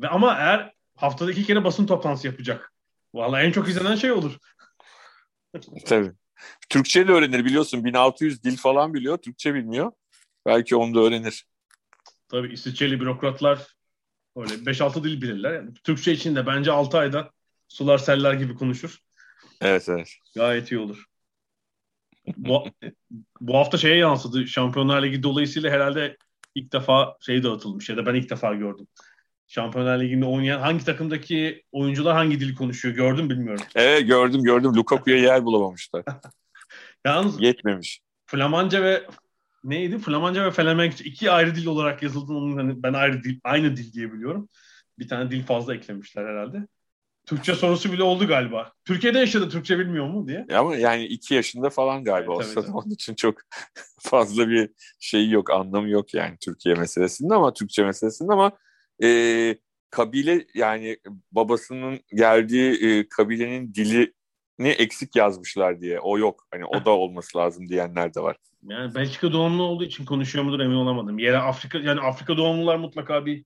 Ve ama eğer haftada iki kere basın toplantısı yapacak. Vallahi en çok izlenen şey olur. (laughs) Tabii. Türkçe de öğrenir biliyorsun. 1600 dil falan biliyor. Türkçe bilmiyor. Belki onu da öğrenir. Tabii İsviçreli bürokratlar öyle 5-6 dil bilirler. Yani Türkçe için de bence 6 ayda sular seller gibi konuşur. Evet evet. Gayet iyi olur. bu, bu hafta şeye yansıdı. Şampiyonlar Ligi dolayısıyla herhalde ilk defa şey dağıtılmış ya da ben ilk defa gördüm. Şampiyonlar Ligi'nde oynayan hangi takımdaki oyuncular hangi dil konuşuyor gördüm bilmiyorum. Evet gördüm gördüm. Lukaku'ya yer bulamamışlar. (laughs) Yalnız yetmemiş. Flamanca ve neydi? Flamanca ve Felemenkçe iki ayrı dil olarak yazıldığını onun hani ben ayrı dil aynı dil diye biliyorum. Bir tane dil fazla eklemişler herhalde. Türkçe sorusu bile oldu galiba. Türkiye'de yaşadı Türkçe bilmiyor mu diye. Ama yani iki yaşında falan galiba evet, olsa onun için çok (laughs) fazla bir şey yok, anlamı yok yani Türkiye meselesinde ama Türkçe meselesinde ama e, kabile yani babasının geldiği e, kabilenin dilini eksik yazmışlar diye. O yok. Hani o da olması lazım diyenler de var. Yani Belçika doğumlu olduğu için konuşuyor mudur emin olamadım. Yere Afrika yani Afrika doğumlular mutlaka bir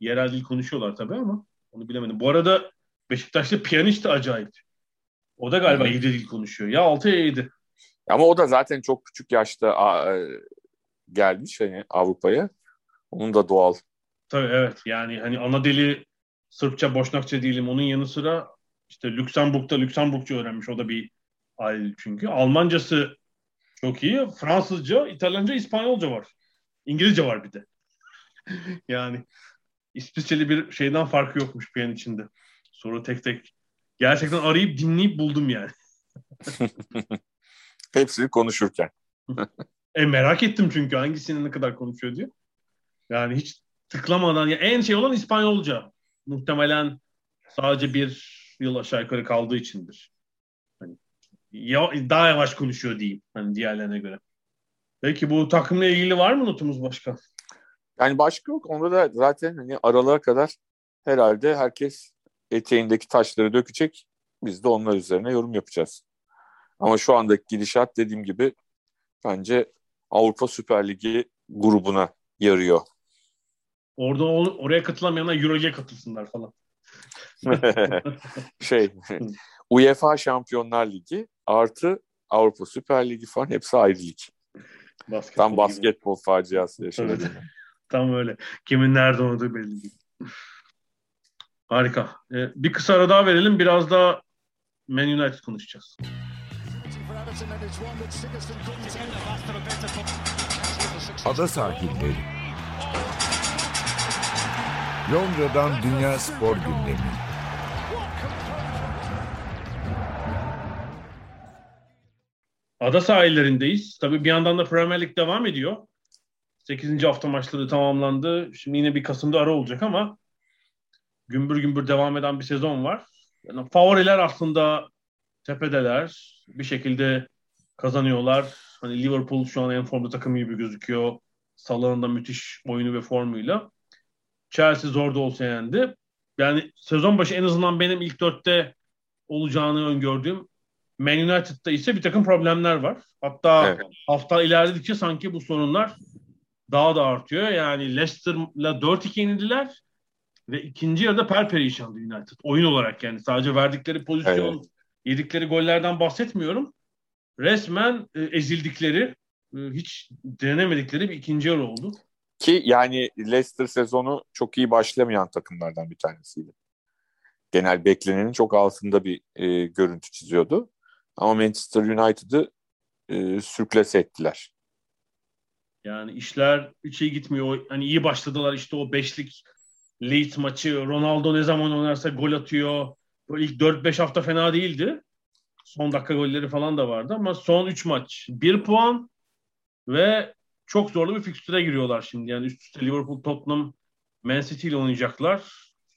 yerel dil konuşuyorlar tabii ama onu bilemedim. Bu arada Beşiktaş'ta piyanist de acayip. O da galiba 7 dil konuşuyor. Ya 6 ya 7. Ama o da zaten çok küçük yaşta a, e, gelmiş hani Avrupa'ya. Onun da doğal Tabii evet yani hani ana dili Sırpça, Boşnakça diyelim onun yanı sıra işte Lüksemburg'da Lüksemburgça öğrenmiş o da bir aile çünkü. Almancası çok iyi. Fransızca, İtalyanca, İspanyolca var. İngilizce var bir de. (laughs) yani İsviçreli bir şeyden farkı yokmuş piyan içinde. Sonra tek tek gerçekten arayıp dinleyip buldum yani. (laughs) Hepsini konuşurken. (laughs) e merak ettim çünkü hangisinin ne kadar konuşuyor diye. Yani hiç tıklamadan ya en şey olan İspanyolca. Muhtemelen sadece bir yıl aşağı yukarı kaldığı içindir. Hani ya, daha yavaş konuşuyor diyeyim hani diğerlerine göre. Peki bu takımla ilgili var mı notumuz başka? Yani başka yok. Onda da zaten hani aralığa kadar herhalde herkes eteğindeki taşları dökecek. Biz de onlar üzerine yorum yapacağız. Ama şu andaki gidişat dediğim gibi bence Avrupa Süper Ligi grubuna yarıyor. Orada oraya katılamayanlar Euroleague'e katılsınlar falan. (laughs) şey UEFA Şampiyonlar Ligi artı Avrupa Süper Ligi falan hepsi ayrı lig. Basketbol Tam basketbol gibi. faciası yaşadı. Tam öyle. Kimin nerede olduğu belli değil. Harika. Ee, bir kısa ara daha verelim. Biraz da Man United konuşacağız. Ada sahilleri. Londra'dan Dünya Spor Gündemi. Ada sahillerindeyiz. Tabii bir yandan da Premier Lig devam ediyor. 8. hafta maçları tamamlandı. Şimdi yine bir Kasım'da ara olacak ama gümbür gümbür devam eden bir sezon var. Yani favoriler aslında tepedeler. Bir şekilde kazanıyorlar. Hani Liverpool şu an en formda takım gibi gözüküyor. Salah'ın müthiş oyunu ve formuyla. Chelsea zor da olsa yendi. Yani sezon başı en azından benim ilk dörtte olacağını öngördüğüm Man United'da ise bir takım problemler var. Hatta evet. hafta ilerledikçe sanki bu sorunlar daha da artıyor. Yani Leicester'la 4-2 yenildiler ve ikinci yarıda perperişandı United. Oyun olarak yani sadece verdikleri pozisyon, evet. yedikleri gollerden bahsetmiyorum. Resmen e, ezildikleri, e, hiç denemedikleri bir ikinci yarı oldu. Ki yani Leicester sezonu çok iyi başlamayan takımlardan bir tanesiydi. Genel beklenenin çok altında bir e, görüntü çiziyordu. Ama Manchester United'ı e, sürkles ettiler. Yani işler hiç iyi gitmiyor. Hani iyi başladılar işte o beşlik Leeds maçı. Ronaldo ne zaman oynarsa gol atıyor. Böyle ilk 4-5 hafta fena değildi. Son dakika golleri falan da vardı ama son 3 maç 1 puan ve çok zorlu bir fikstüre giriyorlar şimdi. Yani üst üste Liverpool, Tottenham, Man City ile oynayacaklar.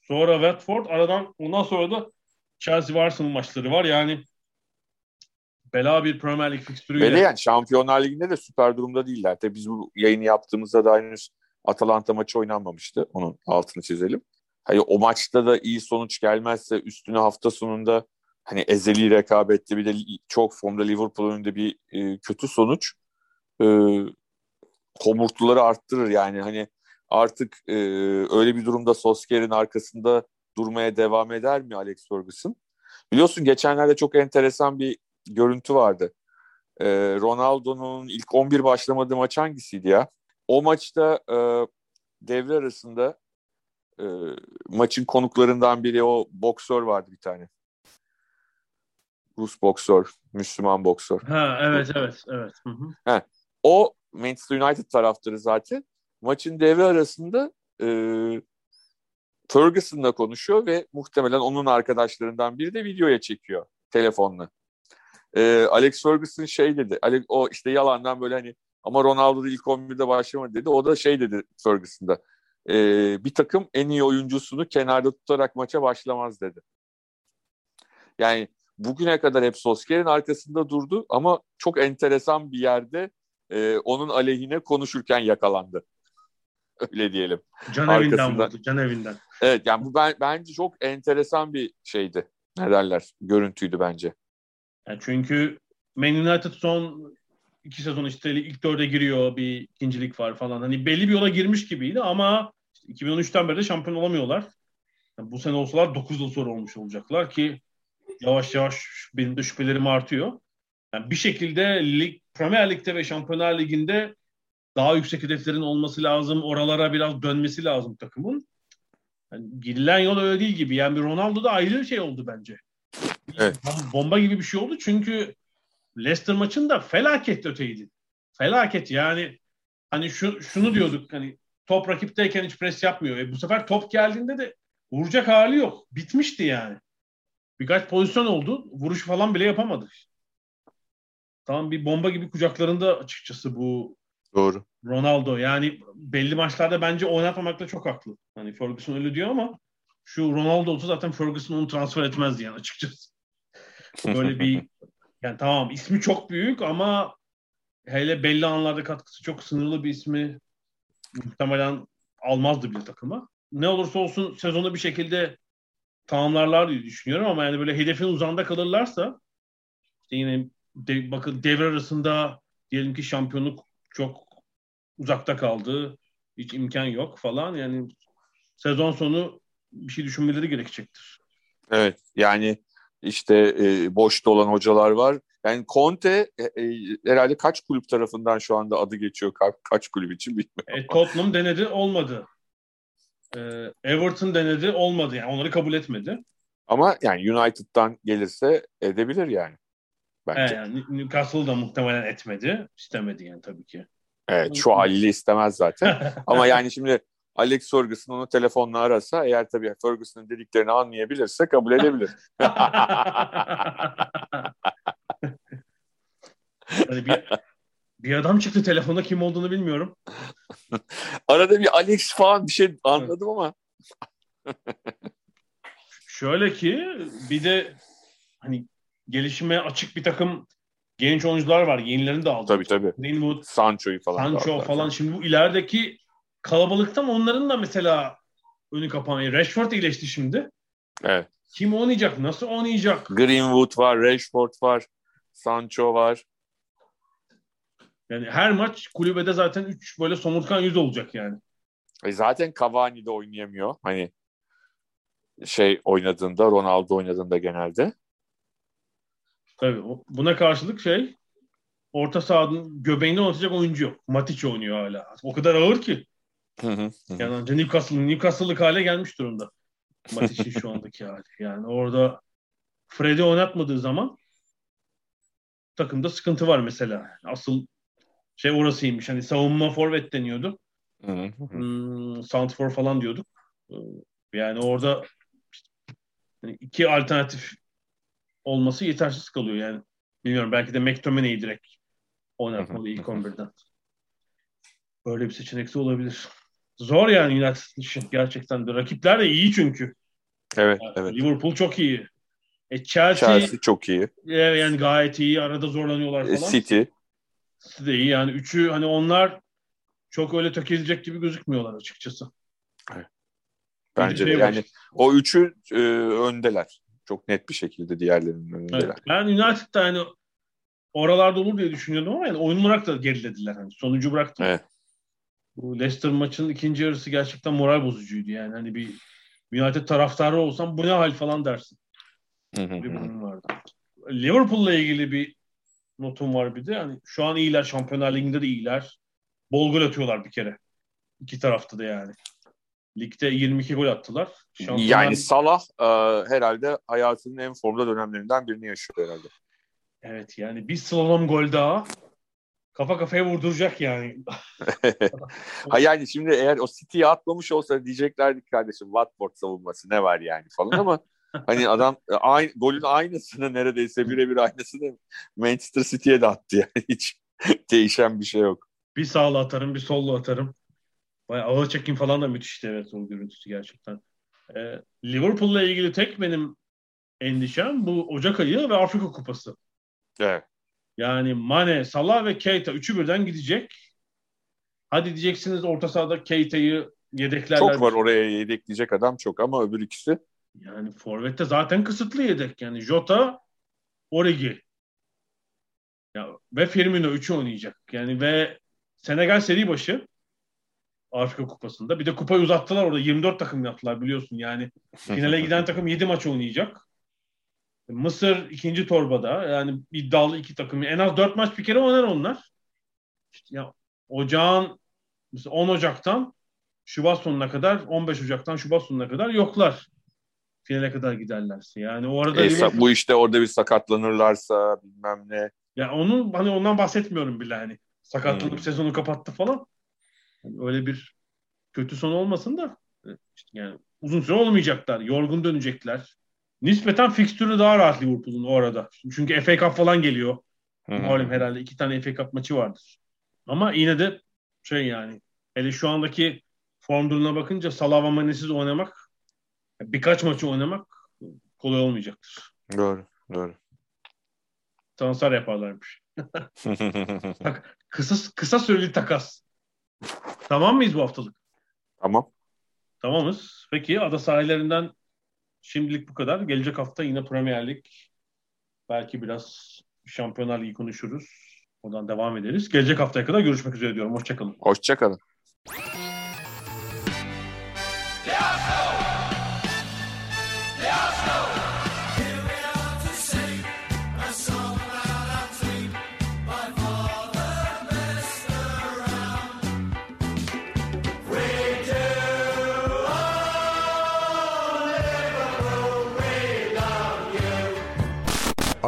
Sonra Watford, aradan ondan sonra da Chelsea ve Arsenal maçları var. Yani bela bir Premier Lig fikstürüyle. Ve yani Şampiyonlar Ligi'nde de süper durumda değiller. Tabii biz bu yayını yaptığımızda da henüz Atalanta maçı oynanmamıştı. Onun altını çizelim. Hani o maçta da iyi sonuç gelmezse üstüne hafta sonunda hani ezeli rekabette bir de çok formda Liverpool önünde bir e, kötü sonuç e, homurtuları arttırır yani hani artık e, öyle bir durumda Solskjaer'in arkasında durmaya devam eder mi Alex Ferguson? Biliyorsun geçenlerde çok enteresan bir görüntü vardı. E, Ronaldo'nun ilk 11 başlamadığı maç hangisiydi ya? O maçta e, devre arasında e, maçın konuklarından biri o boksör vardı bir tane. Rus boksör, Müslüman boksör. Ha evet evet evet. Hı hı. Ha, o Manchester United taraftarı zaten. Maçın devre arasında e, Ferguson'la konuşuyor ve muhtemelen onun arkadaşlarından biri de videoya çekiyor telefonla. E, Alex Ferguson şey dedi. Alex, o işte yalandan böyle hani ama Ronaldo da ilk 11'de başlamadı dedi. O da şey dedi Ferguson'da. E, bir takım en iyi oyuncusunu kenarda tutarak maça başlamaz dedi. Yani bugüne kadar hep Solskjaer'in arkasında durdu ama çok enteresan bir yerde e, onun aleyhine konuşurken yakalandı. (laughs) Öyle diyelim. Can evinden vurdu, can evinden. Evet yani bu ben, bence çok enteresan bir şeydi. Ne derler? Görüntüydü bence. Yani çünkü Man United son iki sezon işte ilk dörde giriyor bir ikincilik var falan. Hani belli bir yola girmiş gibiydi ama işte 2013'ten beri de şampiyon olamıyorlar. Yani bu sene olsalar 9 yıl sonra olmuş olacaklar ki yavaş yavaş benim de şüphelerim artıyor. Yani bir şekilde lig, Premier Lig'de ve Şampiyonlar Ligi'nde daha yüksek hedeflerin olması lazım. Oralara biraz dönmesi lazım takımın. Yani girilen yol öyle değil gibi. Yani bir Ronaldo da ayrı bir şey oldu bence. Evet. Bomba gibi bir şey oldu çünkü Leicester maçında felaket öteydi. Felaket yani hani şu, şunu diyorduk hani top rakipteyken hiç pres yapmıyor. E bu sefer top geldiğinde de vuracak hali yok. Bitmişti yani. Birkaç pozisyon oldu. Vuruş falan bile yapamadı. Tamam bir bomba gibi kucaklarında açıkçası bu Doğru. Ronaldo. Yani belli maçlarda bence oynatmamakta çok haklı. Hani Ferguson öyle diyor ama şu Ronaldo olsa zaten Ferguson onu transfer etmezdi yani açıkçası. (laughs) Böyle bir yani tamam ismi çok büyük ama hele belli anlarda katkısı çok sınırlı bir ismi muhtemelen almazdı bile takıma. Ne olursa olsun sezonu bir şekilde tamamlarlar diye düşünüyorum ama yani böyle hedefin uzanda kalırlarsa işte yine de, bakın devre arasında diyelim ki şampiyonluk çok uzakta kaldı. Hiç imkan yok falan. Yani sezon sonu bir şey düşünmeleri gerekecektir. Evet yani işte e, boşta olan hocalar var. Yani Conte e, e, herhalde kaç kulüp tarafından şu anda adı geçiyor ka- kaç kulüp için bilmiyorum. E, Tottenham denedi olmadı. E, Everton denedi olmadı yani onları kabul etmedi. Ama yani United'dan gelirse edebilir yani. Bence. Yani Newcastle da muhtemelen etmedi. istemedi yani tabii ki. Evet şu haliyle istemez zaten. (laughs) Ama yani şimdi Alex Ferguson onu telefonla arasa eğer tabii Ferguson'ın dediklerini anlayabilirse kabul edebilir. (laughs) hani bir, bir adam çıktı telefonda kim olduğunu bilmiyorum. (laughs) Arada bir Alex falan bir şey anladım ama. Şöyle ki bir de hani gelişime açık bir takım genç oyuncular var. Yenilerini de aldı. Tabii tabii. Greenwood, Sancho'yu falan. Sancho falan. Şimdi bu ilerideki kalabalıktan onların da mesela önü kapanıyor. Rashford iyileşti şimdi. Evet. Kim oynayacak? Nasıl oynayacak? Greenwood var, Rashford var, Sancho var. Yani her maç kulübede zaten 3 böyle somurtkan yüz olacak yani. E zaten Cavani de oynayamıyor. Hani şey oynadığında, Ronaldo oynadığında genelde. Tabii. Buna karşılık şey orta sahanın göbeğinde oynatacak oyuncu yok. Matic oynuyor hala. O kadar ağır ki. yani önce Newcastle, Newcastle'lık hale gelmiş durumda. Matic'in şu andaki hali. Yani orada Fred'i oynatmadığı zaman takımda sıkıntı var mesela. Asıl şey orasıymış. Hani savunma forvet deniyordu. hmm, Santfor falan diyorduk. Yani orada yani iki alternatif olması yetersiz kalıyor yani. Bilmiyorum belki de McTominay'i direkt oynatmalı ilk 11'den. Böyle bir seçenek de olabilir. Zor yani United için gerçekten de. Rakipler de iyi çünkü. Evet, yani evet. Liverpool çok iyi. E Chelsea, Chelsea çok iyi. Yani gayet iyi. Arada zorlanıyorlar e, falan. City. City de iyi. Yani üçü hani onlar çok öyle tökezleyecek gibi gözükmüyorlar açıkçası. Evet. Bence de yani o üçü e, öndeler. Çok net bir şekilde diğerlerinin önündeler. Evet. Ben United'da hani oralarda olur diye düşünüyordum ama yani oyun olarak da gerilediler. Hani sonucu bıraktım. Evet. Bu Leicester maçının ikinci yarısı gerçekten moral bozucuydu yani. Hani bir United taraftarı olsam bu ne hal falan dersin. bir vardı. Liverpool'la ilgili bir notum var bir de. Hani şu an iyiler. Şampiyonlar Ligi'nde de iyiler. Bol gol atıyorlar bir kere. İki tarafta da yani. Ligde 22 gol attılar. Şampiyonlar... Yani Salah e, herhalde hayatının en formda dönemlerinden birini yaşıyor herhalde. Evet yani bir slalom gol daha kafa kafaya vurduracak yani. (laughs) ha yani şimdi eğer o City'ye atmamış olsa diyeceklerdi kardeşim Watford savunması ne var yani falan ama (laughs) hani adam e, aynı, golün aynısını neredeyse birebir aynısını Manchester City'ye de attı yani (laughs) hiç değişen bir şey yok. Bir sağla atarım bir solla atarım. Bayağı ağır çekim falan da müthişti evet o görüntüsü gerçekten. Ee, Liverpool'la ilgili tek benim endişem bu Ocak ayı ve Afrika Kupası. Evet. Yani Mane, Salah ve Keita üçü birden gidecek. Hadi diyeceksiniz orta sahada Keita'yı yedeklerler. Çok var oraya yedekleyecek adam çok ama öbür ikisi. Yani Forvet'te zaten kısıtlı yedek. Yani Jota, Origi. Ya, ve Firmino üçü oynayacak. Yani ve Senegal seri başı Afrika Kupası'nda. Bir de kupayı uzattılar orada. 24 takım yaptılar biliyorsun yani. Finale (laughs) giden takım 7 maç oynayacak. Mısır ikinci torbada. Yani iddialı iki takım. En az 4 maç bir kere oynar onlar. İşte ya ocağın mesela 10 Ocak'tan Şubat sonuna kadar 15 Ocak'tan Şubat sonuna kadar yoklar. Finale kadar giderlerse. Yani o arada e, Liverpool... bu işte orada bir sakatlanırlarsa bilmem ne. Ya onun hani ondan bahsetmiyorum bile hani. Sakatlanıp hmm. sezonu kapattı falan. Yani öyle bir kötü son olmasın da işte yani uzun süre olmayacaklar. Yorgun dönecekler. Nispeten fikstürü daha rahat Liverpool'un o arada. Çünkü FA Cup falan geliyor. Malum herhalde iki tane FA Cup maçı vardır. Ama yine de şey yani hele şu andaki form durumuna bakınca Salah ve Mane'siz oynamak birkaç maçı oynamak kolay olmayacaktır. Doğru, doğru. Transfer yaparlarmış. (laughs) Kısa kısa süreli takas. Tamam mıyız bu haftalık? Tamam. Tamamız. Peki ada sahillerinden Şimdilik bu kadar. Gelecek hafta yine Premier Lig. Belki biraz Şampiyonlar Ligi konuşuruz. Oradan devam ederiz. Gelecek haftaya kadar görüşmek üzere diyorum. Hoşçakalın. Hoşçakalın.